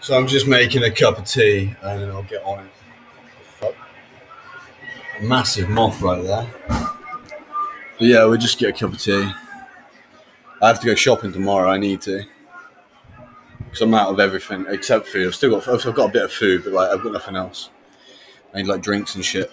So I'm just making a cup of tea and then I'll get on it. Fuck. Massive moth right there. But yeah, we'll just get a cup of tea. I have to go shopping tomorrow. I need to. Because I'm out of everything except food. I've still got, I've got a bit of food, but like I've got nothing else. I need like drinks and shit.